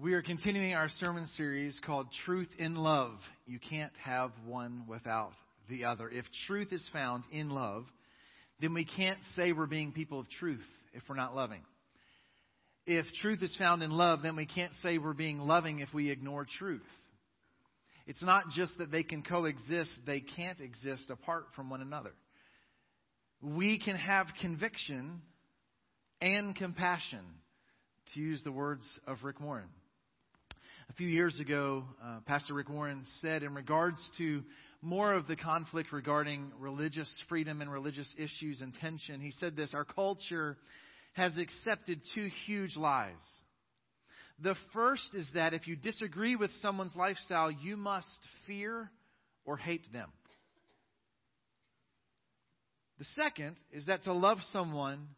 We are continuing our sermon series called Truth in Love. You can't have one without the other. If truth is found in love, then we can't say we're being people of truth if we're not loving. If truth is found in love, then we can't say we're being loving if we ignore truth. It's not just that they can coexist, they can't exist apart from one another. We can have conviction and compassion, to use the words of Rick Warren. A few years ago, uh, Pastor Rick Warren said, in regards to more of the conflict regarding religious freedom and religious issues and tension, he said this Our culture has accepted two huge lies. The first is that if you disagree with someone's lifestyle, you must fear or hate them. The second is that to love someone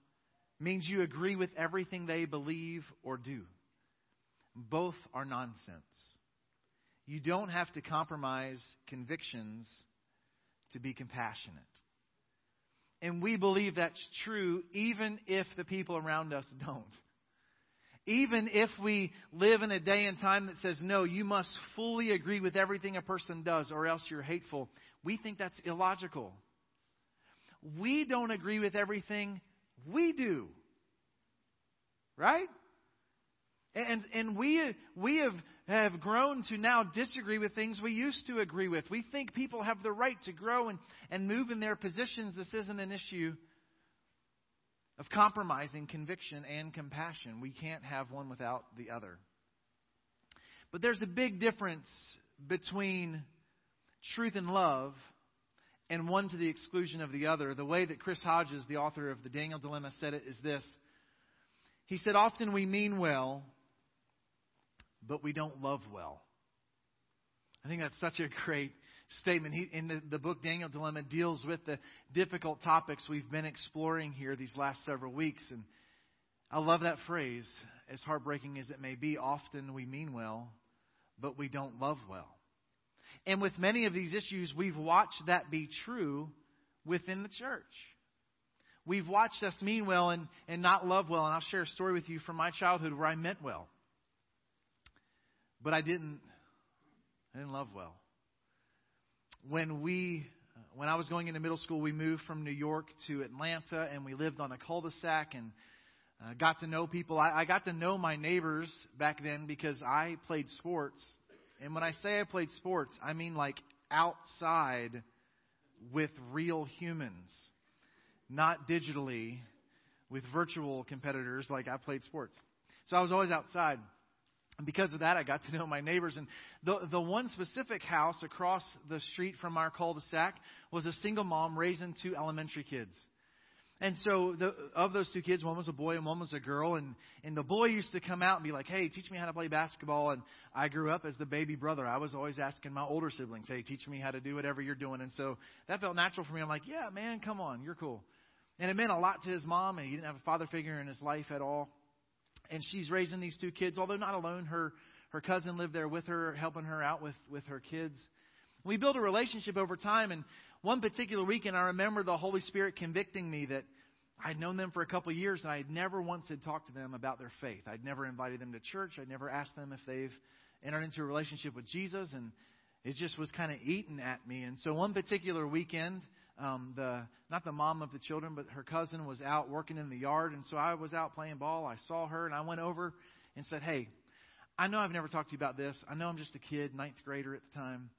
means you agree with everything they believe or do. Both are nonsense. You don't have to compromise convictions to be compassionate. And we believe that's true even if the people around us don't. Even if we live in a day and time that says, no, you must fully agree with everything a person does or else you're hateful, we think that's illogical. We don't agree with everything we do. Right? And, and we, we have, have grown to now disagree with things we used to agree with. We think people have the right to grow and, and move in their positions. This isn't an issue of compromising conviction and compassion. We can't have one without the other. But there's a big difference between truth and love and one to the exclusion of the other. The way that Chris Hodges, the author of The Daniel Dilemma, said it is this. He said, Often we mean well but we don't love well. I think that's such a great statement. He, in the, the book Daniel Dilemma deals with the difficult topics we've been exploring here these last several weeks. And I love that phrase, as heartbreaking as it may be. Often we mean well, but we don't love well. And with many of these issues, we've watched that be true within the church. We've watched us mean well and, and not love well. And I'll share a story with you from my childhood where I meant well. But I didn't I didn't love well. When we when I was going into middle school, we moved from New York to Atlanta, and we lived on a cul-de-sac and uh, got to know people. I, I got to know my neighbors back then because I played sports. And when I say I played sports, I mean like outside with real humans, not digitally with virtual competitors like I played sports. So I was always outside. And because of that, I got to know my neighbors. And the, the one specific house across the street from our cul-de-sac was a single mom raising two elementary kids. And so, the, of those two kids, one was a boy and one was a girl. And, and the boy used to come out and be like, hey, teach me how to play basketball. And I grew up as the baby brother. I was always asking my older siblings, hey, teach me how to do whatever you're doing. And so that felt natural for me. I'm like, yeah, man, come on, you're cool. And it meant a lot to his mom, and he didn't have a father figure in his life at all and she's raising these two kids. Although not alone, her her cousin lived there with her, helping her out with with her kids. We built a relationship over time, and one particular weekend, I remember the Holy Spirit convicting me that I'd known them for a couple of years, and I had never once had talked to them about their faith. I'd never invited them to church. I'd never asked them if they've entered into a relationship with Jesus, and it just was kind of eating at me. And so one particular weekend, um, the not the mom of the children, but her cousin was out working in the yard, and so I was out playing ball. I saw her, and I went over and said, "Hey, I know I've never talked to you about this. I know I'm just a kid, ninth grader at the time,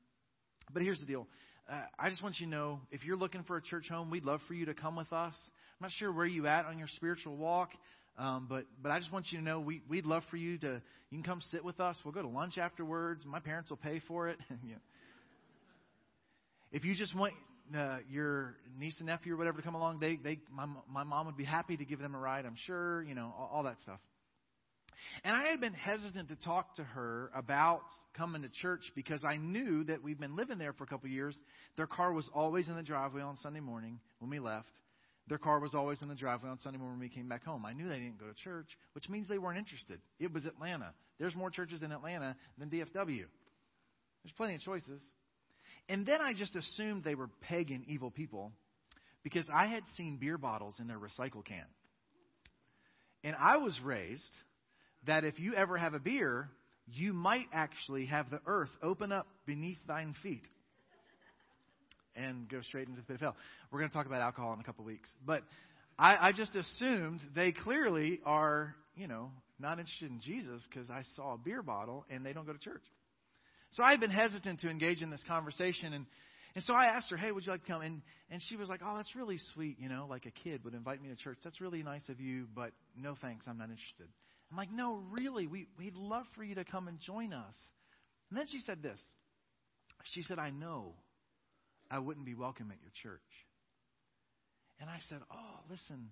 but here's the deal." Uh, I just want you to know if you're looking for a church home, we'd love for you to come with us. I'm not sure where you at on your spiritual walk, um, but but I just want you to know we we'd love for you to you can come sit with us. We'll go to lunch afterwards. My parents will pay for it. yeah. If you just want uh, your niece and nephew or whatever to come along, they, they, my, my mom would be happy to give them a ride, I'm sure, you know, all, all that stuff. And I had been hesitant to talk to her about coming to church because I knew that we've been living there for a couple of years. Their car was always in the driveway on Sunday morning when we left. Their car was always in the driveway on Sunday morning when we came back home. I knew they didn't go to church, which means they weren't interested. It was Atlanta. There's more churches in Atlanta than DFW. There's plenty of choices. And then I just assumed they were pagan, evil people because I had seen beer bottles in their recycle can. And I was raised that if you ever have a beer, you might actually have the earth open up beneath thine feet and go straight into the pit of hell. We're going to talk about alcohol in a couple of weeks. But I, I just assumed they clearly are, you know, not interested in Jesus because I saw a beer bottle and they don't go to church. So I had been hesitant to engage in this conversation and and so I asked her, "Hey, would you like to come?" And and she was like, "Oh, that's really sweet, you know, like a kid would invite me to church. That's really nice of you, but no thanks, I'm not interested." I'm like, "No, really, we we'd love for you to come and join us." And then she said this. She said, "I know I wouldn't be welcome at your church." And I said, "Oh, listen,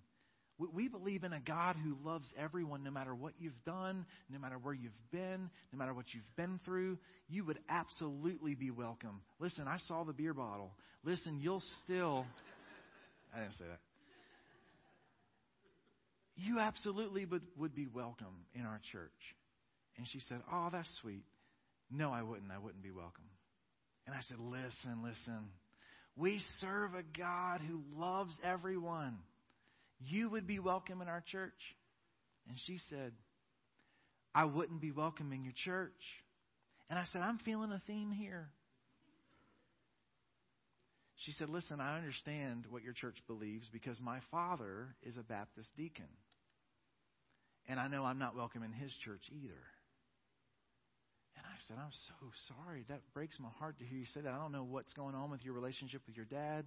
we believe in a God who loves everyone no matter what you've done, no matter where you've been, no matter what you've been through. You would absolutely be welcome. Listen, I saw the beer bottle. Listen, you'll still. I didn't say that. You absolutely would, would be welcome in our church. And she said, Oh, that's sweet. No, I wouldn't. I wouldn't be welcome. And I said, Listen, listen. We serve a God who loves everyone you would be welcome in our church. And she said, I wouldn't be welcome in your church. And I said, I'm feeling a theme here. She said, Listen, I understand what your church believes because my father is a Baptist deacon. And I know I'm not welcome in his church either. And I said, I'm so sorry. That breaks my heart to hear you say that. I don't know what's going on with your relationship with your dad.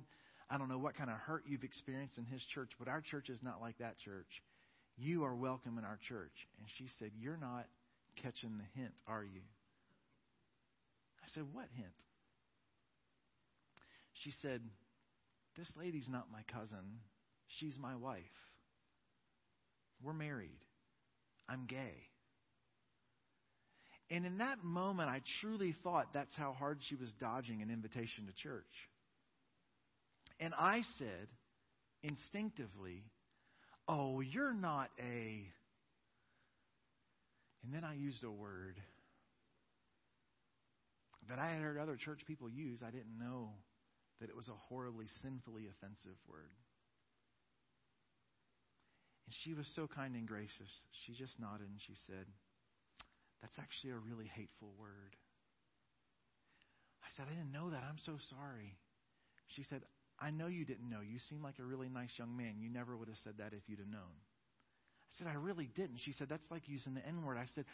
I don't know what kind of hurt you've experienced in his church, but our church is not like that church. You are welcome in our church. And she said, You're not catching the hint, are you? I said, What hint? She said, This lady's not my cousin. She's my wife. We're married. I'm gay. And in that moment, I truly thought that's how hard she was dodging an invitation to church. And I said, instinctively, Oh, you're not a. And then I used a word that I had heard other church people use. I didn't know that it was a horribly, sinfully offensive word. And she was so kind and gracious. She just nodded and she said, That's actually a really hateful word. I said, I didn't know that. I'm so sorry. She said, I know you didn't know. You seem like a really nice young man. You never would have said that if you'd have known. I said, I really didn't. She said, That's like using the N word. I said,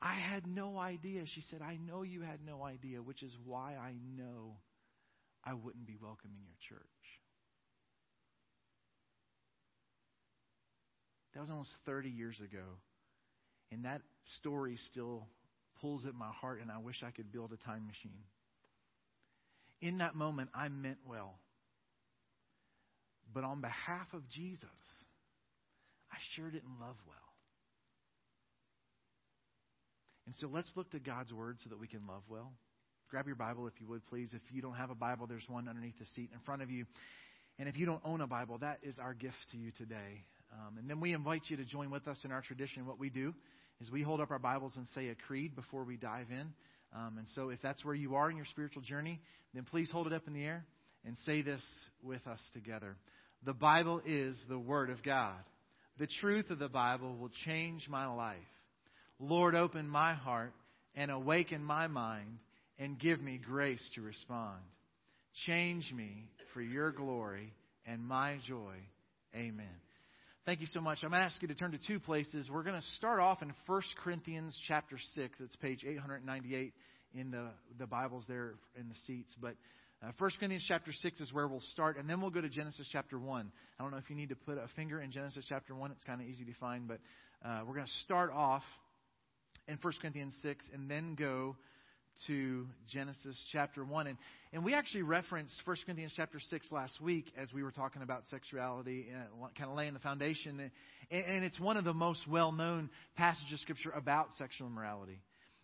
I had no idea. She said, I know you had no idea, which is why I know I wouldn't be welcome in your church. That was almost 30 years ago. And that story still pulls at my heart, and I wish I could build a time machine. In that moment, I meant well. But on behalf of Jesus, I sure didn't love well. And so let's look to God's Word so that we can love well. Grab your Bible if you would, please. If you don't have a Bible, there's one underneath the seat in front of you. And if you don't own a Bible, that is our gift to you today. Um, and then we invite you to join with us in our tradition. What we do is we hold up our Bibles and say a creed before we dive in. Um, and so if that's where you are in your spiritual journey, then please hold it up in the air and say this with us together. The Bible is the Word of God. The truth of the Bible will change my life. Lord, open my heart and awaken my mind and give me grace to respond. Change me for your glory and my joy. Amen. Thank you so much. I'm going to ask you to turn to two places. We're going to start off in 1 Corinthians chapter 6. It's page 898 in the, the Bibles there in the seats. But uh, 1 Corinthians chapter 6 is where we'll start, and then we'll go to Genesis chapter 1. I don't know if you need to put a finger in Genesis chapter 1. It's kind of easy to find, but uh, we're going to start off in 1 Corinthians 6 and then go to Genesis chapter 1. And, and we actually referenced 1 Corinthians chapter 6 last week as we were talking about sexuality, uh, kind of laying the foundation. And, and it's one of the most well known passages of Scripture about sexual immorality.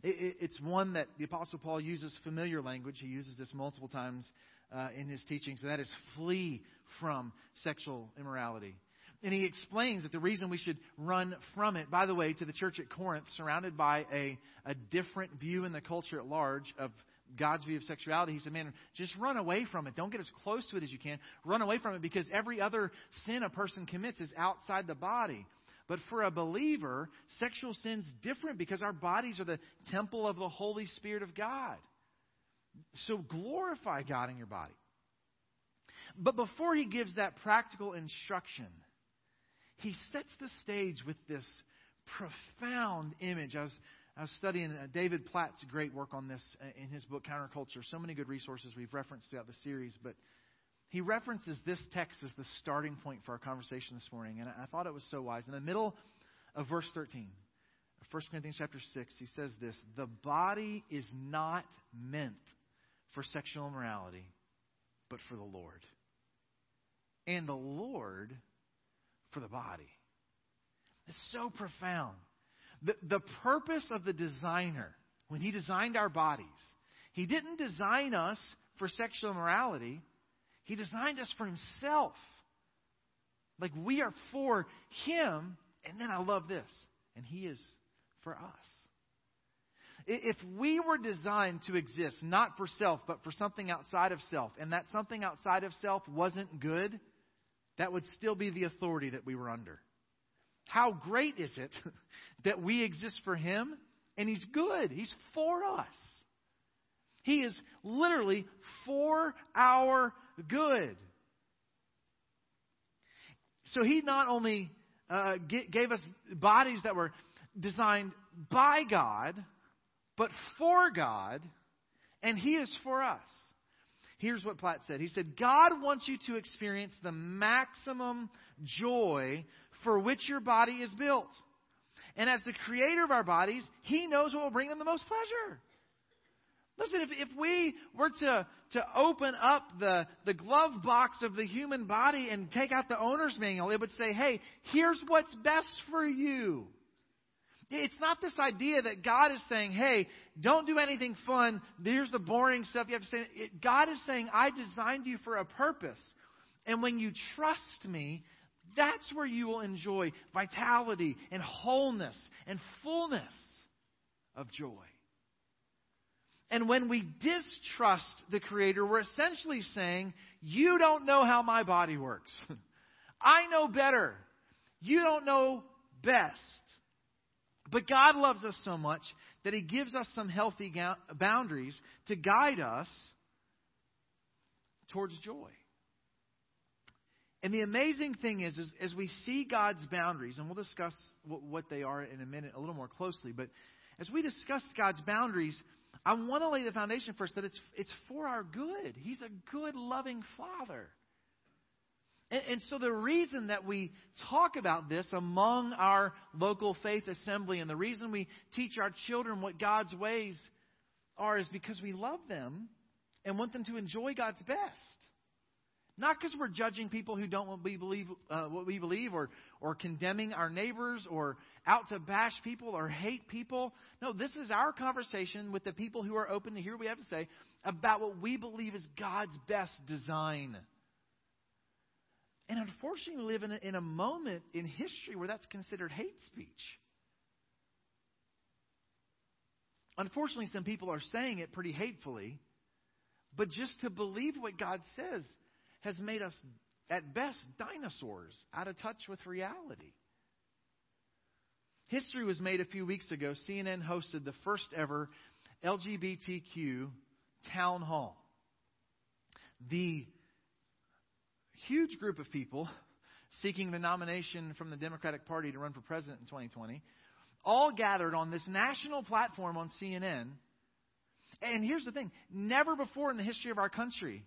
It, it's one that the Apostle Paul uses familiar language. He uses this multiple times uh, in his teachings, and that is flee from sexual immorality. And he explains that the reason we should run from it, by the way, to the church at Corinth, surrounded by a, a different view in the culture at large of God's view of sexuality, he said, Man, just run away from it. Don't get as close to it as you can. Run away from it because every other sin a person commits is outside the body. But for a believer, sexual sin's different because our bodies are the temple of the Holy Spirit of God. So glorify God in your body. But before he gives that practical instruction, he sets the stage with this profound image. I was, I was studying uh, David Platt's great work on this uh, in his book Counterculture. So many good resources we've referenced throughout the series, but he references this text as the starting point for our conversation this morning, and I thought it was so wise. In the middle of verse 13, 1 Corinthians chapter 6, he says this The body is not meant for sexual immorality, but for the Lord. And the Lord for the body. It's so profound. The, the purpose of the designer, when he designed our bodies, he didn't design us for sexual immorality. He designed us for Himself. Like we are for Him. And then I love this. And He is for us. If we were designed to exist not for self, but for something outside of self, and that something outside of self wasn't good, that would still be the authority that we were under. How great is it that we exist for Him and He's good? He's for us. He is literally for our good. So he not only uh, gave us bodies that were designed by God, but for God, and he is for us. Here's what Platt said. He said, God wants you to experience the maximum joy for which your body is built. And as the creator of our bodies, he knows what will bring them the most pleasure. Listen, if, if we were to, to open up the, the glove box of the human body and take out the owner's manual, it would say, hey, here's what's best for you. It's not this idea that God is saying, hey, don't do anything fun. Here's the boring stuff you have to say. It, God is saying, I designed you for a purpose. And when you trust me, that's where you will enjoy vitality and wholeness and fullness of joy. And when we distrust the Creator, we're essentially saying, You don't know how my body works. I know better. You don't know best. But God loves us so much that He gives us some healthy boundaries to guide us towards joy. And the amazing thing is, is as we see God's boundaries, and we'll discuss what, what they are in a minute a little more closely, but as we discuss God's boundaries, I want to lay the foundation first that it's, it's for our good. He's a good, loving Father. And, and, so the reason that we talk about this among our local faith assembly and the reason we teach our children what God's ways are is because we love them and want them to enjoy God's best. Not because we're judging people who don't believe, uh, what we believe or, or condemning our neighbors or out to bash people or hate people. No, this is our conversation with the people who are open to hear what we have to say about what we believe is God's best design. And unfortunately, we live in a, in a moment in history where that's considered hate speech. Unfortunately, some people are saying it pretty hatefully, but just to believe what God says has made us, at best, dinosaurs out of touch with reality. History was made a few weeks ago. CNN hosted the first ever LGBTQ town hall. The huge group of people seeking the nomination from the Democratic Party to run for president in 2020 all gathered on this national platform on CNN. And here's the thing never before in the history of our country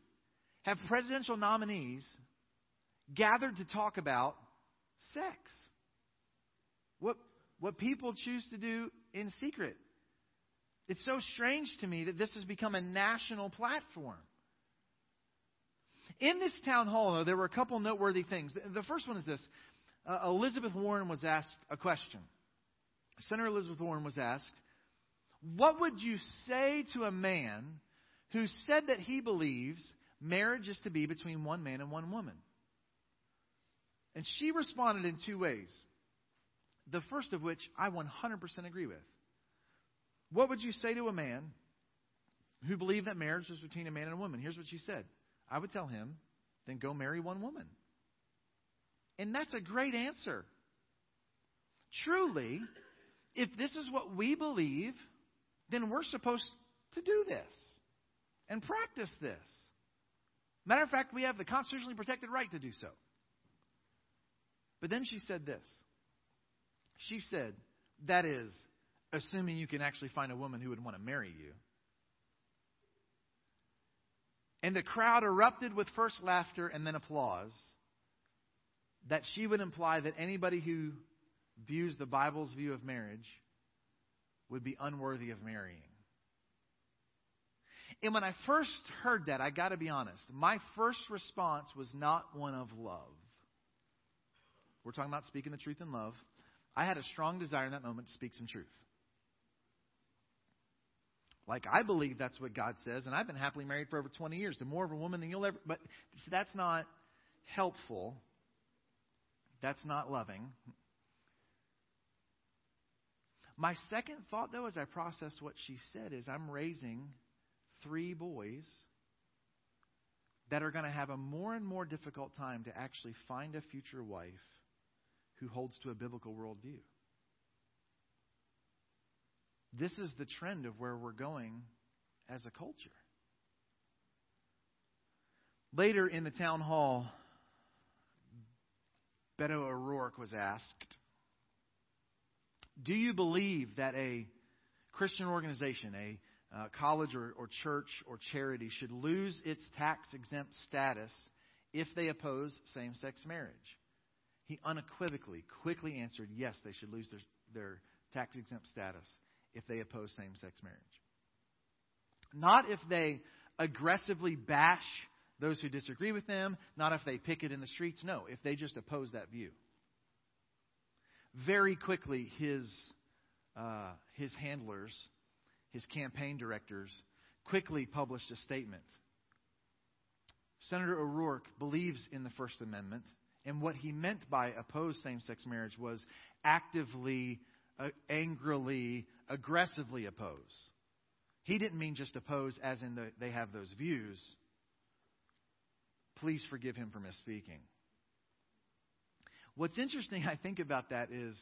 have presidential nominees gathered to talk about sex. What what people choose to do in secret. It's so strange to me that this has become a national platform. In this town hall, though, there were a couple noteworthy things. The first one is this uh, Elizabeth Warren was asked a question. Senator Elizabeth Warren was asked, What would you say to a man who said that he believes marriage is to be between one man and one woman? And she responded in two ways. The first of which I 100% agree with. What would you say to a man who believed that marriage was between a man and a woman? Here's what she said I would tell him, then go marry one woman. And that's a great answer. truly, if this is what we believe, then we're supposed to do this and practice this. Matter of fact, we have the constitutionally protected right to do so. But then she said this. She said, that is, assuming you can actually find a woman who would want to marry you. And the crowd erupted with first laughter and then applause. That she would imply that anybody who views the Bible's view of marriage would be unworthy of marrying. And when I first heard that, I got to be honest, my first response was not one of love. We're talking about speaking the truth in love. I had a strong desire in that moment to speak some truth. Like, I believe that's what God says, and I've been happily married for over 20 years to more of a woman than you'll ever. But see, that's not helpful. That's not loving. My second thought, though, as I processed what she said, is I'm raising three boys that are going to have a more and more difficult time to actually find a future wife who holds to a biblical worldview. This is the trend of where we're going as a culture. Later in the town hall, Beto O'Rourke was asked, Do you believe that a Christian organization, a uh, college or, or church or charity, should lose its tax exempt status if they oppose same sex marriage? He unequivocally, quickly answered, Yes, they should lose their, their tax exempt status if they oppose same sex marriage. Not if they aggressively bash those who disagree with them, not if they picket in the streets. No, if they just oppose that view. Very quickly, his, uh, his handlers, his campaign directors, quickly published a statement. Senator O'Rourke believes in the First Amendment, and what he meant by oppose same sex marriage was actively, uh, angrily, aggressively oppose. He didn't mean just oppose as in the, they have those views. Please forgive him for misspeaking. What's interesting, I think, about that is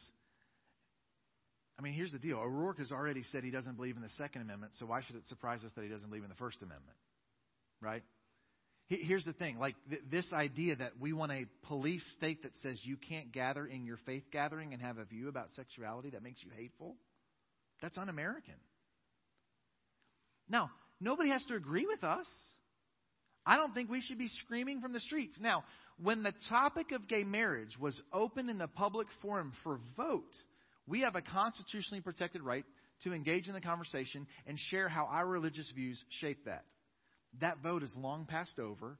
I mean, here's the deal. O'Rourke has already said he doesn't believe in the Second Amendment, so why should it surprise us that he doesn't believe in the First Amendment? Right? Here's the thing like th- this idea that we want a police state that says you can't gather in your faith gathering and have a view about sexuality that makes you hateful. That's un American. Now, nobody has to agree with us. I don't think we should be screaming from the streets. Now, when the topic of gay marriage was open in the public forum for vote, we have a constitutionally protected right to engage in the conversation and share how our religious views shape that. That vote is long passed over.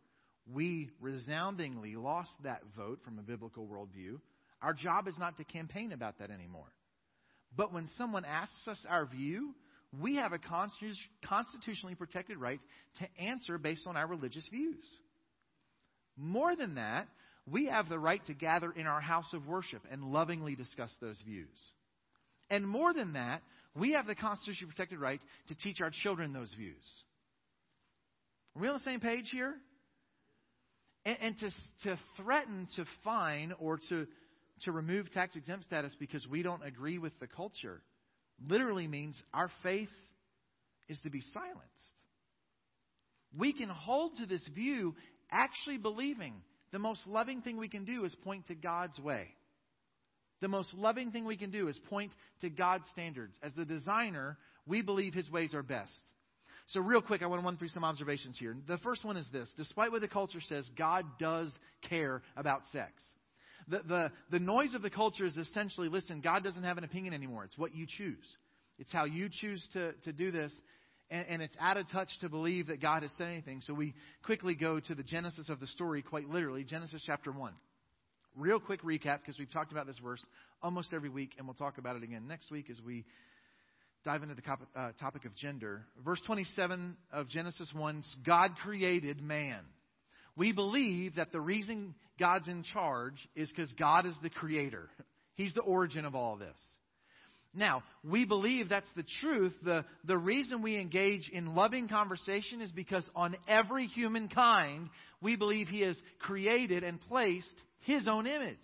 We resoundingly lost that vote from a biblical worldview. Our job is not to campaign about that anymore. But when someone asks us our view, we have a constitutionally protected right to answer based on our religious views. More than that, we have the right to gather in our house of worship and lovingly discuss those views. And more than that, we have the constitutionally protected right to teach our children those views. Are we on the same page here? And, and to, to threaten to fine or to to remove tax exempt status because we don't agree with the culture literally means our faith is to be silenced. We can hold to this view actually believing the most loving thing we can do is point to God's way. The most loving thing we can do is point to God's standards. As the designer, we believe his ways are best. So, real quick, I want to run through some observations here. The first one is this Despite what the culture says, God does care about sex. The, the, the noise of the culture is essentially listen, God doesn't have an opinion anymore. It's what you choose, it's how you choose to, to do this. And, and it's out of touch to believe that God has said anything. So we quickly go to the genesis of the story, quite literally, Genesis chapter 1. Real quick recap, because we've talked about this verse almost every week, and we'll talk about it again next week as we dive into the uh, topic of gender. Verse 27 of Genesis 1 God created man. We believe that the reason God's in charge is because God is the creator. He's the origin of all this. Now, we believe that's the truth. The, the reason we engage in loving conversation is because on every humankind, we believe He has created and placed His own image.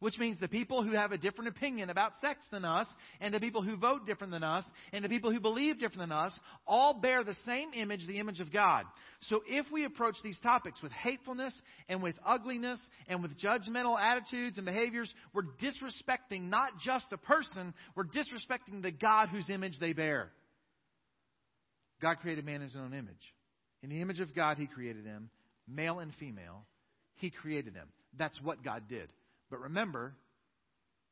Which means the people who have a different opinion about sex than us, and the people who vote different than us, and the people who believe different than us, all bear the same image, the image of God. So if we approach these topics with hatefulness and with ugliness and with judgmental attitudes and behaviors, we're disrespecting not just a person, we're disrespecting the God whose image they bear. God created man in his own image. In the image of God, he created them, male and female. He created them. That's what God did. But remember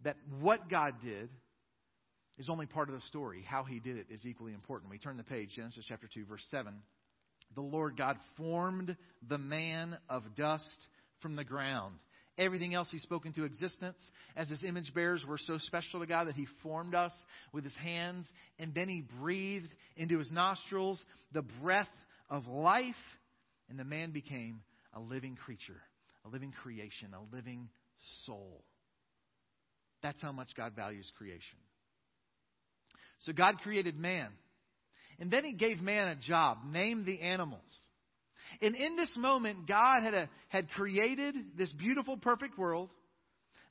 that what God did is only part of the story. How he did it is equally important. We turn the page, Genesis chapter 2, verse 7. The Lord God formed the man of dust from the ground. Everything else he spoke into existence as his image bearers were so special to God that he formed us with his hands and then he breathed into his nostrils the breath of life and the man became a living creature, a living creation, a living soul. That's how much God values creation. So God created man. And then he gave man a job, named the animals. And in this moment, God had, a, had created this beautiful, perfect world.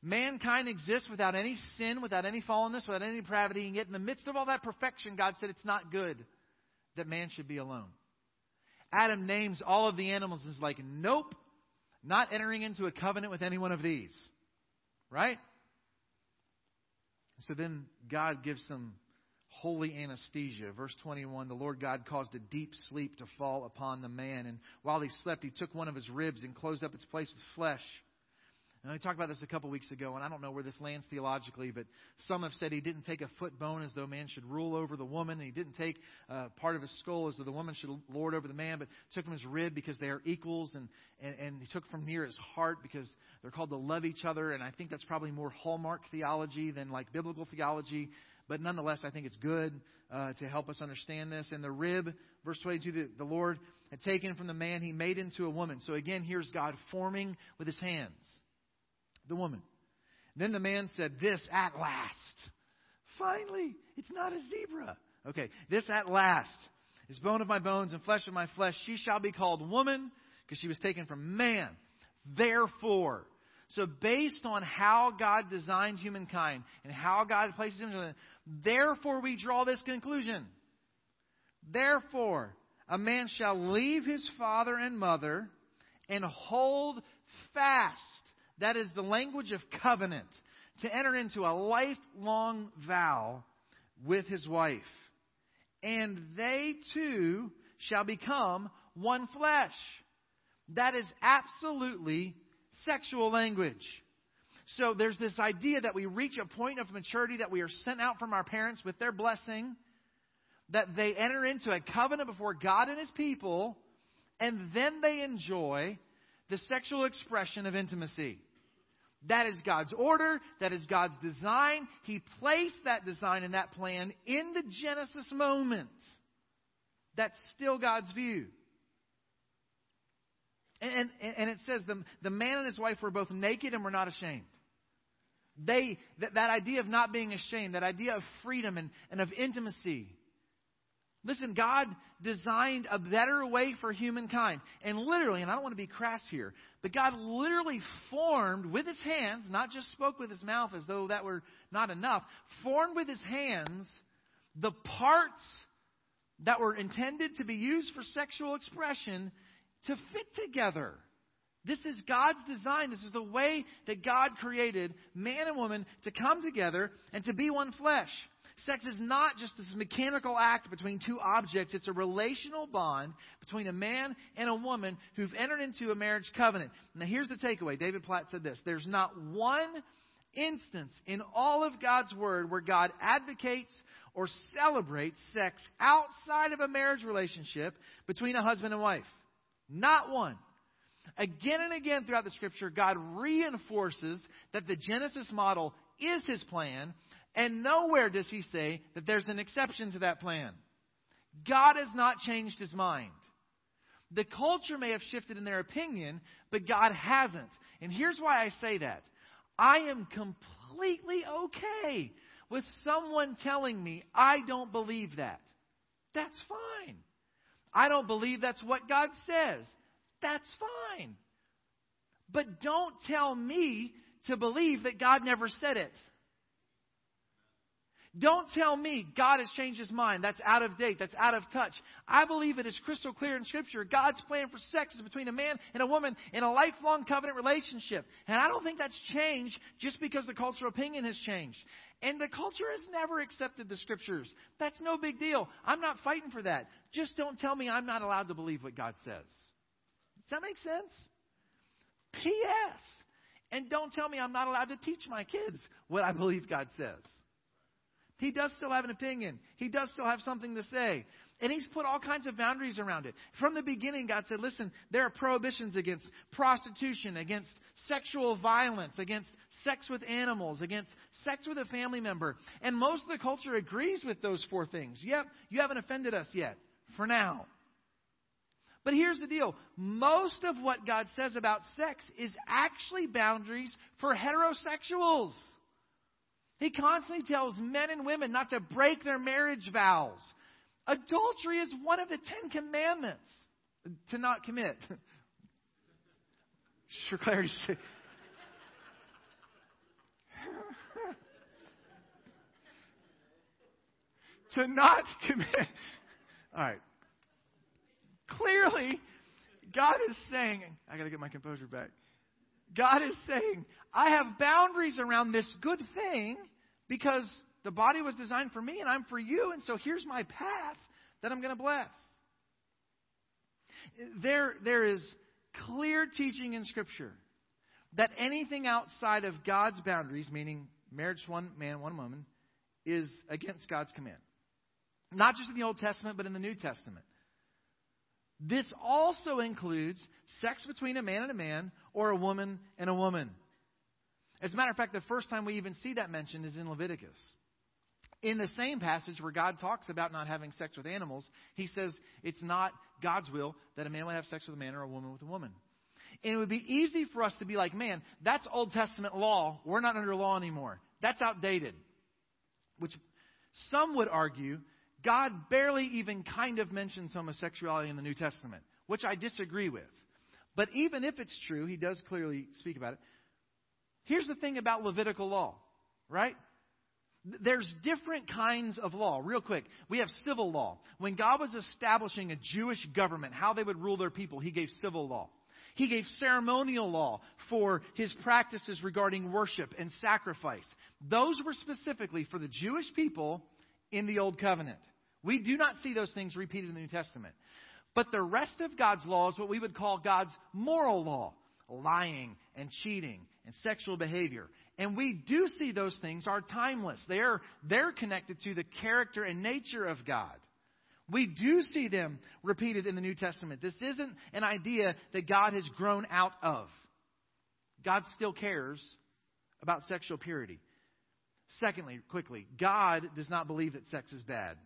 Mankind exists without any sin, without any fallenness, without any depravity. And yet, in the midst of all that perfection, God said it's not good that man should be alone. Adam names all of the animals and is like, nope, not entering into a covenant with any one of these. Right? So then God gives some holy anesthesia. Verse 21 The Lord God caused a deep sleep to fall upon the man, and while he slept, he took one of his ribs and closed up its place with flesh. And we talked about this a couple weeks ago, and I don't know where this lands theologically, but some have said he didn't take a foot bone as though man should rule over the woman, and he didn't take uh, part of his skull as though the woman should lord over the man, but took from his rib because they are equals, and, and, and he took from near his heart because they're called to love each other, and I think that's probably more hallmark theology than like biblical theology, but nonetheless, I think it's good uh, to help us understand this. And the rib, verse 22, the, the Lord had taken from the man, he made into a woman. So again, here's God forming with his hands the woman. Then the man said, This at last. Finally, it's not a zebra. Okay, this at last is bone of my bones and flesh of my flesh. She shall be called woman because she was taken from man. Therefore, so based on how God designed humankind and how God places him, therefore we draw this conclusion. Therefore, a man shall leave his father and mother and hold fast that is the language of covenant, to enter into a lifelong vow with his wife. And they two shall become one flesh. That is absolutely sexual language. So there's this idea that we reach a point of maturity that we are sent out from our parents with their blessing, that they enter into a covenant before God and his people, and then they enjoy the sexual expression of intimacy. That is God's order. That is God's design. He placed that design and that plan in the Genesis moment. That's still God's view. And, and, and it says the, the man and his wife were both naked and were not ashamed. They, that, that idea of not being ashamed, that idea of freedom and, and of intimacy, Listen, God designed a better way for humankind. And literally, and I don't want to be crass here, but God literally formed with his hands, not just spoke with his mouth as though that were not enough, formed with his hands the parts that were intended to be used for sexual expression to fit together. This is God's design. This is the way that God created man and woman to come together and to be one flesh. Sex is not just this mechanical act between two objects, it's a relational bond between a man and a woman who've entered into a marriage covenant. Now, here's the takeaway David Platt said this There's not one instance in all of God's Word where God advocates or celebrates sex outside of a marriage relationship between a husband and wife. Not one. Again and again throughout the scripture, God reinforces that the Genesis model is his plan and nowhere does he say that there's an exception to that plan. God has not changed his mind. The culture may have shifted in their opinion, but God hasn't. And here's why I say that. I am completely okay with someone telling me I don't believe that. That's fine. I don't believe that's what God says. That's fine. But don't tell me to believe that God never said it. Don't tell me God has changed his mind. That's out of date. That's out of touch. I believe it is crystal clear in Scripture. God's plan for sex is between a man and a woman in a lifelong covenant relationship. And I don't think that's changed just because the cultural opinion has changed. And the culture has never accepted the Scriptures. That's no big deal. I'm not fighting for that. Just don't tell me I'm not allowed to believe what God says. Does that make sense? P.S. And don't tell me I'm not allowed to teach my kids what I believe God says. He does still have an opinion. He does still have something to say. And he's put all kinds of boundaries around it. From the beginning, God said, listen, there are prohibitions against prostitution, against sexual violence, against sex with animals, against sex with a family member. And most of the culture agrees with those four things. Yep, you haven't offended us yet, for now. But here's the deal most of what God says about sex is actually boundaries for heterosexuals. He constantly tells men and women not to break their marriage vows. Adultery is one of the Ten Commandments to not commit. Clarity's sake. to not commit. All right. Clearly, God is saying, I got to get my composure back. God is saying, I have boundaries around this good thing because the body was designed for me and I'm for you, and so here's my path that I'm going to bless. There, there is clear teaching in Scripture that anything outside of God's boundaries, meaning marriage one man, one woman, is against God's command. Not just in the Old Testament, but in the New Testament. This also includes sex between a man and a man or a woman and a woman. As a matter of fact, the first time we even see that mentioned is in Leviticus. In the same passage where God talks about not having sex with animals, he says it's not God's will that a man would have sex with a man or a woman with a woman. And it would be easy for us to be like, man, that's Old Testament law. We're not under law anymore. That's outdated. Which some would argue God barely even kind of mentions homosexuality in the New Testament, which I disagree with. But even if it's true, he does clearly speak about it. Here's the thing about Levitical law, right? There's different kinds of law. Real quick, we have civil law. When God was establishing a Jewish government, how they would rule their people, he gave civil law. He gave ceremonial law for his practices regarding worship and sacrifice. Those were specifically for the Jewish people in the Old Covenant. We do not see those things repeated in the New Testament. But the rest of God's law is what we would call God's moral law lying and cheating and sexual behavior. And we do see those things are timeless. They're, they're connected to the character and nature of God. We do see them repeated in the New Testament. This isn't an idea that God has grown out of. God still cares about sexual purity. Secondly, quickly, God does not believe that sex is bad.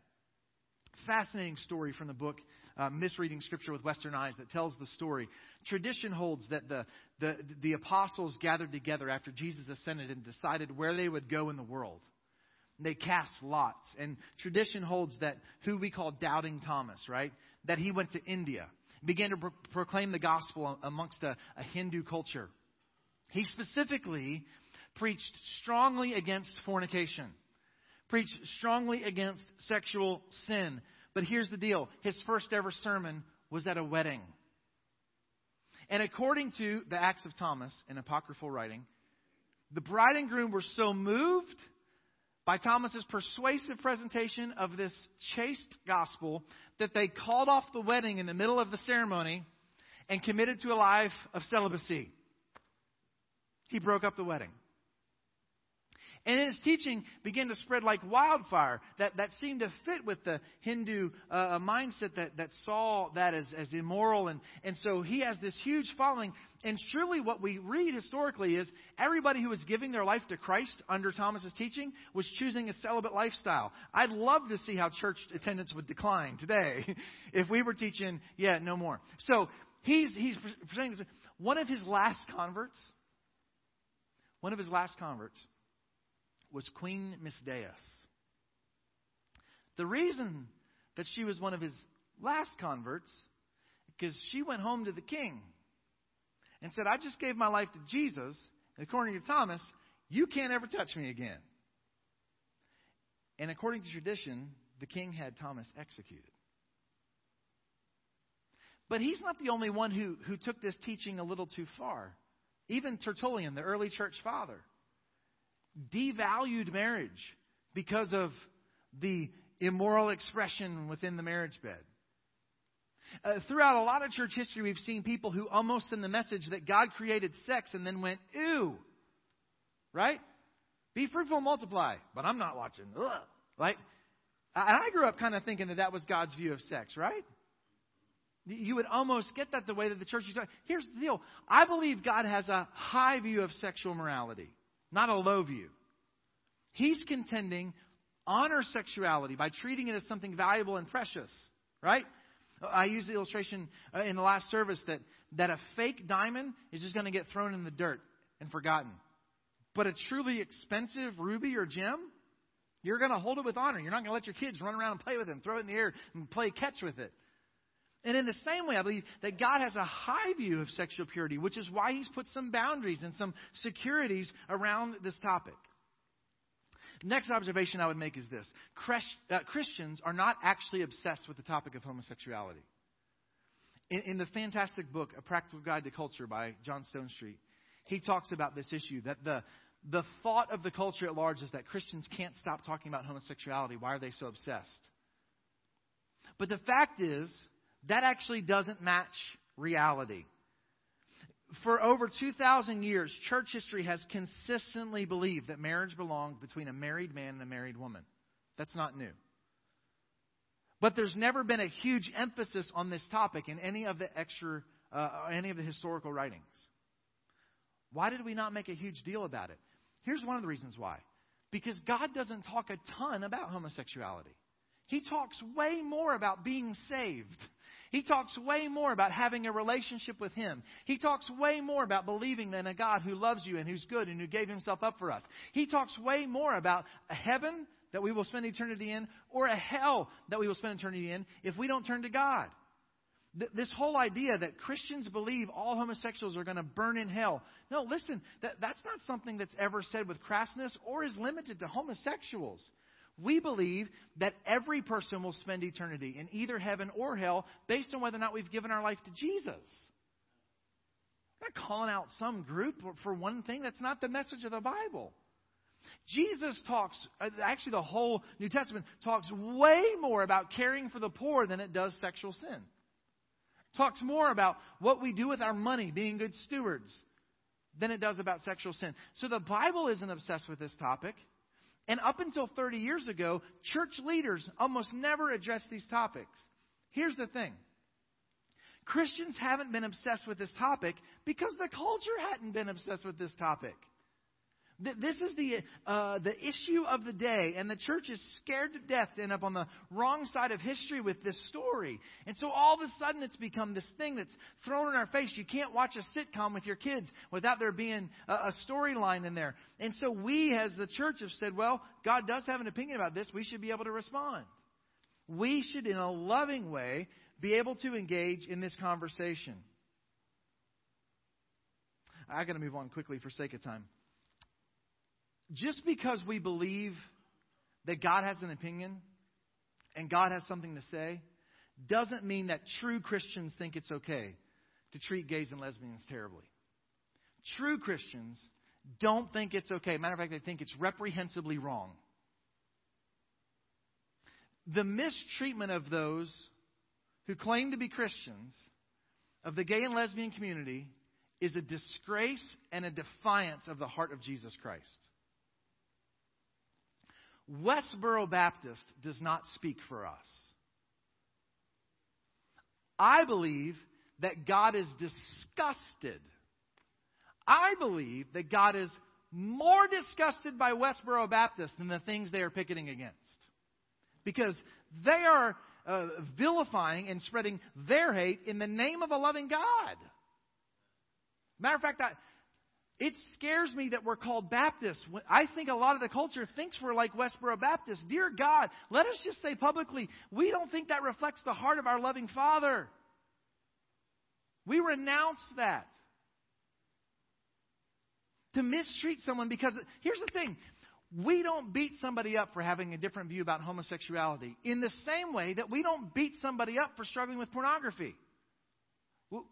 Fascinating story from the book uh, Misreading Scripture with Western Eyes that tells the story. Tradition holds that the, the, the apostles gathered together after Jesus ascended and decided where they would go in the world. They cast lots. And tradition holds that who we call Doubting Thomas, right? That he went to India, began to pro- proclaim the gospel amongst a, a Hindu culture. He specifically preached strongly against fornication, preached strongly against sexual sin. But here's the deal his first ever sermon was at a wedding. And according to the Acts of Thomas, an apocryphal writing, the bride and groom were so moved by Thomas's persuasive presentation of this chaste gospel that they called off the wedding in the middle of the ceremony and committed to a life of celibacy. He broke up the wedding. And his teaching began to spread like wildfire. That, that seemed to fit with the Hindu uh, mindset that, that saw that as, as immoral. And, and so he has this huge following. And surely what we read historically is everybody who was giving their life to Christ under Thomas's teaching was choosing a celibate lifestyle. I'd love to see how church attendance would decline today if we were teaching, yeah, no more. So he's, he's presenting this. One of his last converts, one of his last converts, was Queen Misdaeus. The reason that she was one of his last converts because she went home to the king and said, I just gave my life to Jesus. According to Thomas, you can't ever touch me again. And according to tradition, the king had Thomas executed. But he's not the only one who, who took this teaching a little too far. Even Tertullian, the early church father, devalued marriage because of the immoral expression within the marriage bed. Uh, throughout a lot of church history, we've seen people who almost send the message that God created sex and then went, ew. Right? Be fruitful and multiply. But I'm not watching. Ugh. Right? And I grew up kind of thinking that that was God's view of sex, right? You would almost get that the way that the church is doing. Here's the deal. I believe God has a high view of sexual morality, not a low view. He's contending honor sexuality by treating it as something valuable and precious, right? I used the illustration uh, in the last service that, that a fake diamond is just going to get thrown in the dirt and forgotten. But a truly expensive ruby or gem, you're going to hold it with honor. You're not going to let your kids run around and play with it, and throw it in the air and play catch with it. And in the same way, I believe that God has a high view of sexual purity, which is why He's put some boundaries and some securities around this topic. Next observation I would make is this uh, Christians are not actually obsessed with the topic of homosexuality. In, the fantastic book, A Practical Guide to Culture by John Stonestreet, he talks about this issue that the, the thought of the culture at large is that Christians can't stop talking about homosexuality. Why are they so obsessed? But the fact is, that actually doesn't match reality for over 2,000 years, church history has consistently believed that marriage belonged between a married man and a married woman. That's not new. But there's never been a huge emphasis on this topic in any of the extra, uh, any of the historical writings. Why did we not make a huge deal about it? Here's one of the reasons why. Because God doesn't talk a ton about homosexuality. He talks way more about being saved he talks way more about having a relationship with Him. He talks way more about believing in a God who loves you and who's good and who gave Himself up for us. He talks way more about a heaven that we will spend eternity in or a hell that we will spend eternity in if we don't turn to God. This whole idea that Christians believe all homosexuals are going to burn in hell. No, listen, that, that's not something that's ever said with crassness or is limited to homosexuals. We believe that every person will spend eternity in either heaven or hell based on whether or not we've given our life to Jesus. Not calling out some group for one thing. That's not the message of the Bible. Jesus talks, uh, actually, the whole New Testament talks way more about caring for the poor than it does sexual sin. Talks more about what we do with our money, being good stewards, than it does about sexual sin. So the Bible isn't obsessed with this topic. And up until 30 years ago, church leaders almost never addressed these topics. Here's the thing Christians haven't been obsessed with this topic because the culture hadn't been obsessed with this topic. This is the, uh, the issue of the day, and the church is scared to death to end up on the wrong side of history with this story. And so all of a sudden it's become this thing that's thrown in our face. You can't watch a sitcom with your kids without there being a, a storyline in there. And so we, as the church, have said, well, God does have an opinion about this. We should be able to respond. We should, in a loving way, be able to engage in this conversation. I got to move on quickly for sake of time just because we believe that God has an opinion and God has something to say doesn't mean that true Christians think it's okay to treat gays and lesbians terribly. True Christians don't think it's okay. Matter of fact, they think it's reprehensibly wrong. The mistreatment of those who claim to be Christians, of the gay and lesbian community, is a disgrace and a defiance of the heart of Jesus Christ. Westboro Baptist does not speak for us. I believe that God is disgusted. I believe that God is more disgusted by Westboro Baptist than the things they are picketing against. Because they are uh, vilifying and spreading their hate in the name of a loving God. Matter of fact, I, it scares me that we're called Baptists. I think a lot of the culture thinks we're like Westboro Baptists. Dear God, let us just say publicly, we don't think that reflects the heart of our loving Father. We renounce that. to mistreat someone because here's the thing we don't beat somebody up for having a different view about homosexuality in the same way that we don't beat somebody up for struggling with pornography.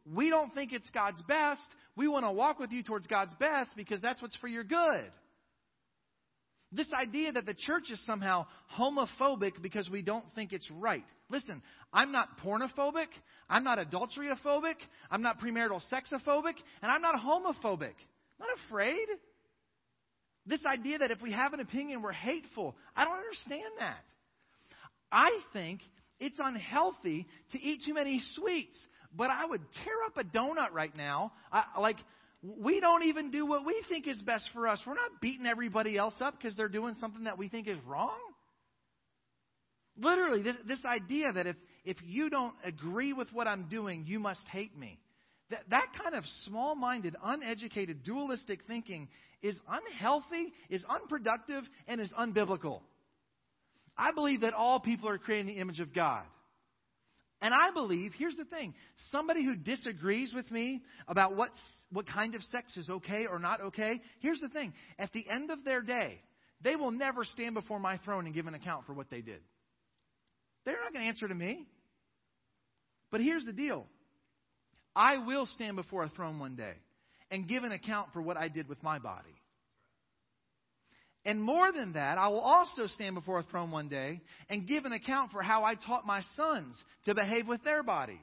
We don't think it's God's best. We want to walk with you towards God's best because that's what's for your good. This idea that the church is somehow homophobic because we don't think it's right. Listen, I'm not pornophobic. I'm not adulteryophobic. I'm not premarital sexophobic. And I'm not homophobic. I'm not afraid. This idea that if we have an opinion, we're hateful. I don't understand that. I think it's unhealthy to eat too many sweets. But I would tear up a donut right now. I, like, we don't even do what we think is best for us. We're not beating everybody else up because they're doing something that we think is wrong. Literally, this, this idea that if, if you don't agree with what I'm doing, you must hate me. That, that kind of small minded, uneducated, dualistic thinking is unhealthy, is unproductive, and is unbiblical. I believe that all people are created in the image of God. And I believe, here's the thing somebody who disagrees with me about what, what kind of sex is okay or not okay, here's the thing. At the end of their day, they will never stand before my throne and give an account for what they did. They're not going to answer to me. But here's the deal I will stand before a throne one day and give an account for what I did with my body. And more than that, I will also stand before a throne one day and give an account for how I taught my sons to behave with their bodies.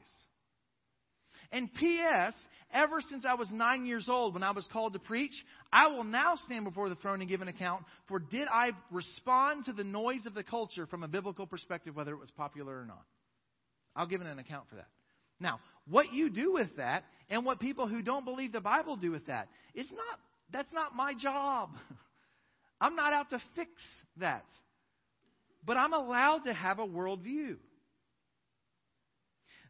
And P.S., ever since I was nine years old when I was called to preach, I will now stand before the throne and give an account for did I respond to the noise of the culture from a biblical perspective, whether it was popular or not. I'll give an account for that. Now, what you do with that and what people who don't believe the Bible do with that is not, that's not my job. I'm not out to fix that. But I'm allowed to have a worldview.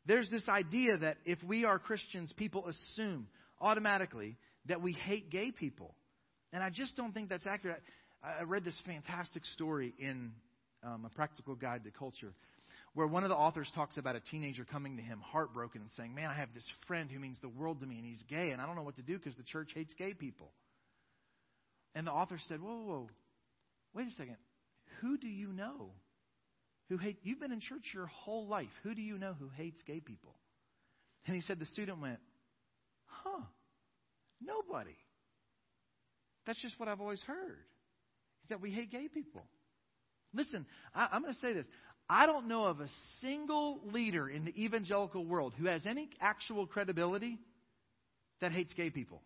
There's this idea that if we are Christians, people assume automatically that we hate gay people. And I just don't think that's accurate. I read this fantastic story in um, A Practical Guide to Culture where one of the authors talks about a teenager coming to him heartbroken and saying, Man, I have this friend who means the world to me, and he's gay, and I don't know what to do because the church hates gay people. And the author said, Whoa, whoa, whoa. Wait a second. Who do you know who hate you've been in church your whole life. Who do you know who hates gay people? And he said the student went, Huh, nobody. That's just what I've always heard. Is that we hate gay people. Listen, I, I'm going to say this. I don't know of a single leader in the evangelical world who has any actual credibility that hates gay people.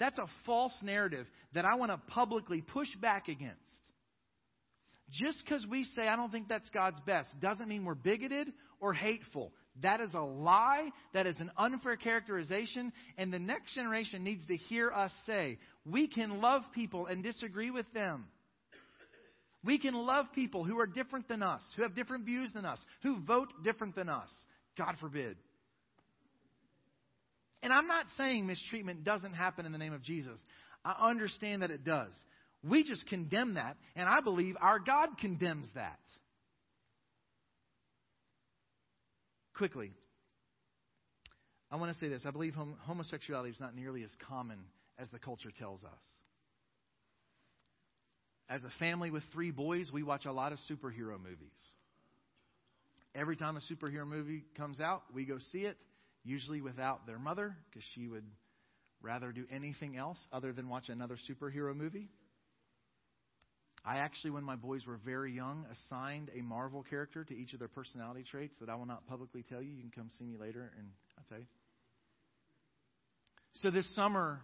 That's a false narrative that I want to publicly push back against. Just because we say, I don't think that's God's best, doesn't mean we're bigoted or hateful. That is a lie. That is an unfair characterization. And the next generation needs to hear us say, we can love people and disagree with them. We can love people who are different than us, who have different views than us, who vote different than us. God forbid. And I'm not saying mistreatment doesn't happen in the name of Jesus. I understand that it does. We just condemn that, and I believe our God condemns that. Quickly, I want to say this. I believe hom- homosexuality is not nearly as common as the culture tells us. As a family with three boys, we watch a lot of superhero movies. Every time a superhero movie comes out, we go see it usually without their mother, because she would rather do anything else other than watch another superhero movie. I actually, when my boys were very young, assigned a Marvel character to each of their personality traits that I will not publicly tell you. You can come see me later and I'll tell you. So this summer,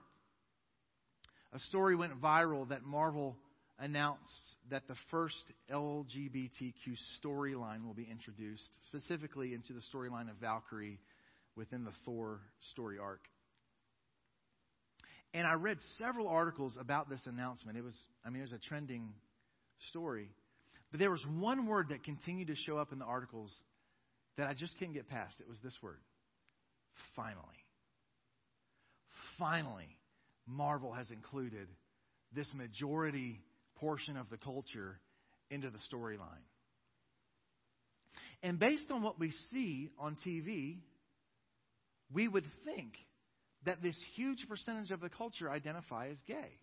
a story went viral that Marvel announced that the first LGBTQ storyline will be introduced, specifically into the storyline of Valkyrie within the Thor story arc. And I read several articles about this announcement. It was, I mean, it was a trending story. But there was one word that continued to show up in the articles that I just couldn't get past. It was this word finally. Finally, Marvel has included this majority portion of the culture into the storyline. And based on what we see on TV, we would think that this huge percentage of the culture identify as gay.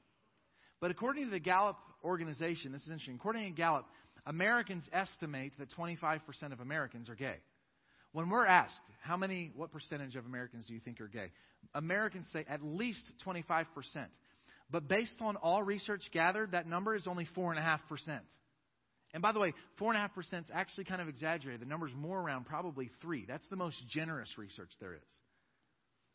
But according to the Gallup organization, this is interesting. According to Gallup, Americans estimate that 25% of Americans are gay. When we're asked, how many, what percentage of Americans do you think are gay? Americans say at least 25%. But based on all research gathered, that number is only 4.5%. And by the way, 4.5% is actually kind of exaggerated. The number's more around probably 3. That's the most generous research there is.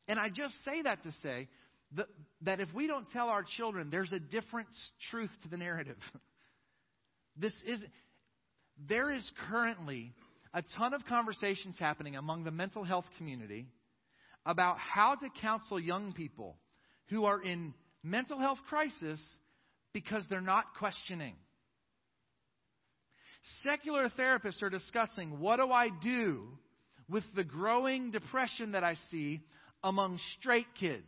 And I just say that to say that, that if we don't tell our children there's a different truth to the narrative, this is, there is currently a ton of conversations happening among the mental health community about how to counsel young people who are in mental health crisis because they're not questioning. Secular therapists are discussing what do I do with the growing depression that I see among straight kids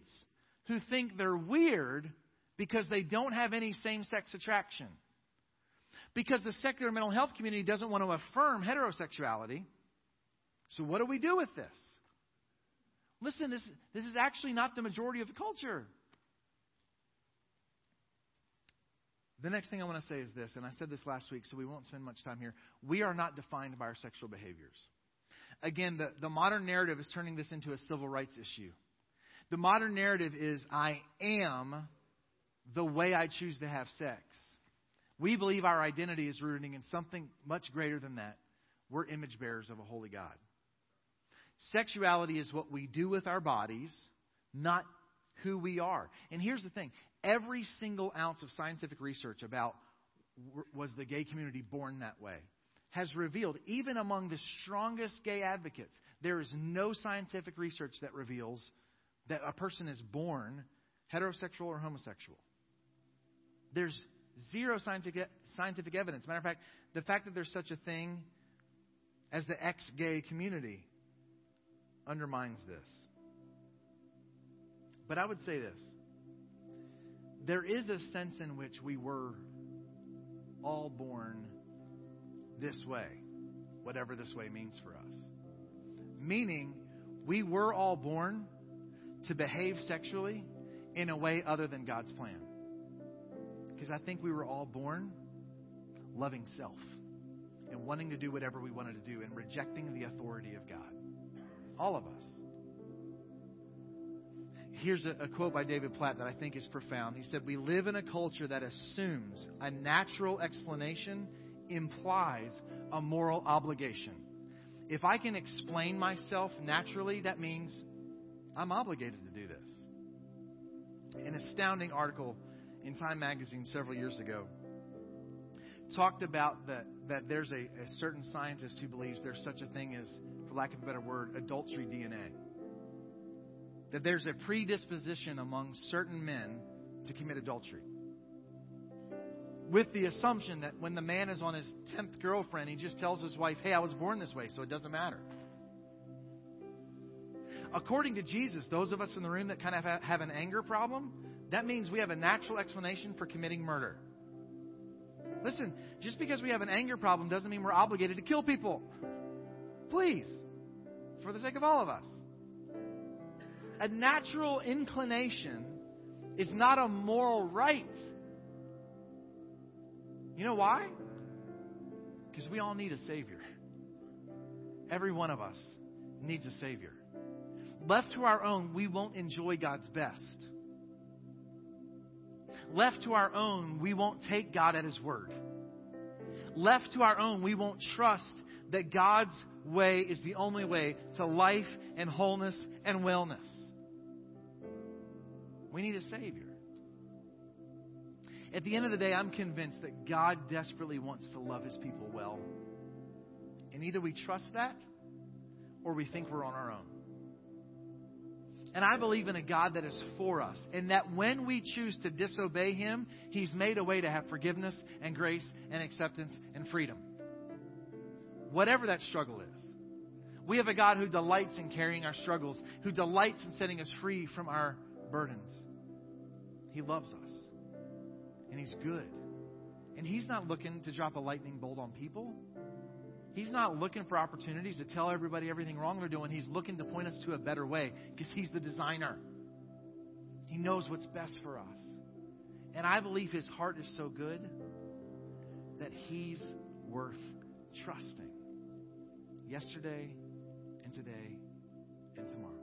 who think they're weird because they don't have any same sex attraction. Because the secular mental health community doesn't want to affirm heterosexuality. So, what do we do with this? Listen, this, this is actually not the majority of the culture. The next thing I want to say is this, and I said this last week, so we won't spend much time here. We are not defined by our sexual behaviors. Again, the, the modern narrative is turning this into a civil rights issue. The modern narrative is I am the way I choose to have sex. We believe our identity is rooted in something much greater than that. We're image bearers of a holy God. Sexuality is what we do with our bodies, not who we are. And here's the thing every single ounce of scientific research about was the gay community born that way has revealed, even among the strongest gay advocates, there is no scientific research that reveals that a person is born heterosexual or homosexual. There's Zero scientific, scientific evidence. Matter of fact, the fact that there's such a thing as the ex gay community undermines this. But I would say this there is a sense in which we were all born this way, whatever this way means for us. Meaning, we were all born to behave sexually in a way other than God's plan. Because I think we were all born loving self and wanting to do whatever we wanted to do and rejecting the authority of God. All of us. Here's a, a, quote by David Platt that I think is profound. He said, We live in a culture that assumes a natural explanation implies a moral obligation. If I can explain myself naturally, that means I'm obligated to do this. An astounding article in Time Magazine several years ago talked about that, that there's a, a certain scientist who believes there's such a thing as, for lack of a better word, adultery DNA. That there's a predisposition among certain men to commit adultery. With the assumption that when the man is on his 10th girlfriend, he just tells his wife, hey, I was born this way, so it doesn't matter. According to Jesus, those of us in the room that kind of have an anger problem, that means we have a natural explanation for committing murder. Listen, just because we have an anger problem doesn't mean we're obligated to kill people. Please, for the sake of all of us. A natural inclination is not a moral right. You know why? Because we all need a Savior. Every one of us needs a Savior. Left to our own, we won't enjoy God's best left to our own, we won't take God at His word. Left to our own, we won't trust that God's way is the only way to life and wholeness and wellness. We need a Savior. At the end of the day, I'm convinced that God desperately wants to love His people well. And either we trust that or we think we're on our own. And I believe in a God that is for us. And that when we choose to disobey Him, He's made a way to have forgiveness and grace and acceptance and freedom. Whatever that struggle is. We have a God who delights in carrying our struggles, who delights in setting us free from our burdens. He loves us and He's good. And He's not looking to drop a lightning bolt on people. He's not looking for opportunities to tell everybody everything wrong they're doing. He's looking to point us to a better way because He's the designer. He knows what's best for us. And I believe His heart is so good that He's worth trusting yesterday and today and tomorrow.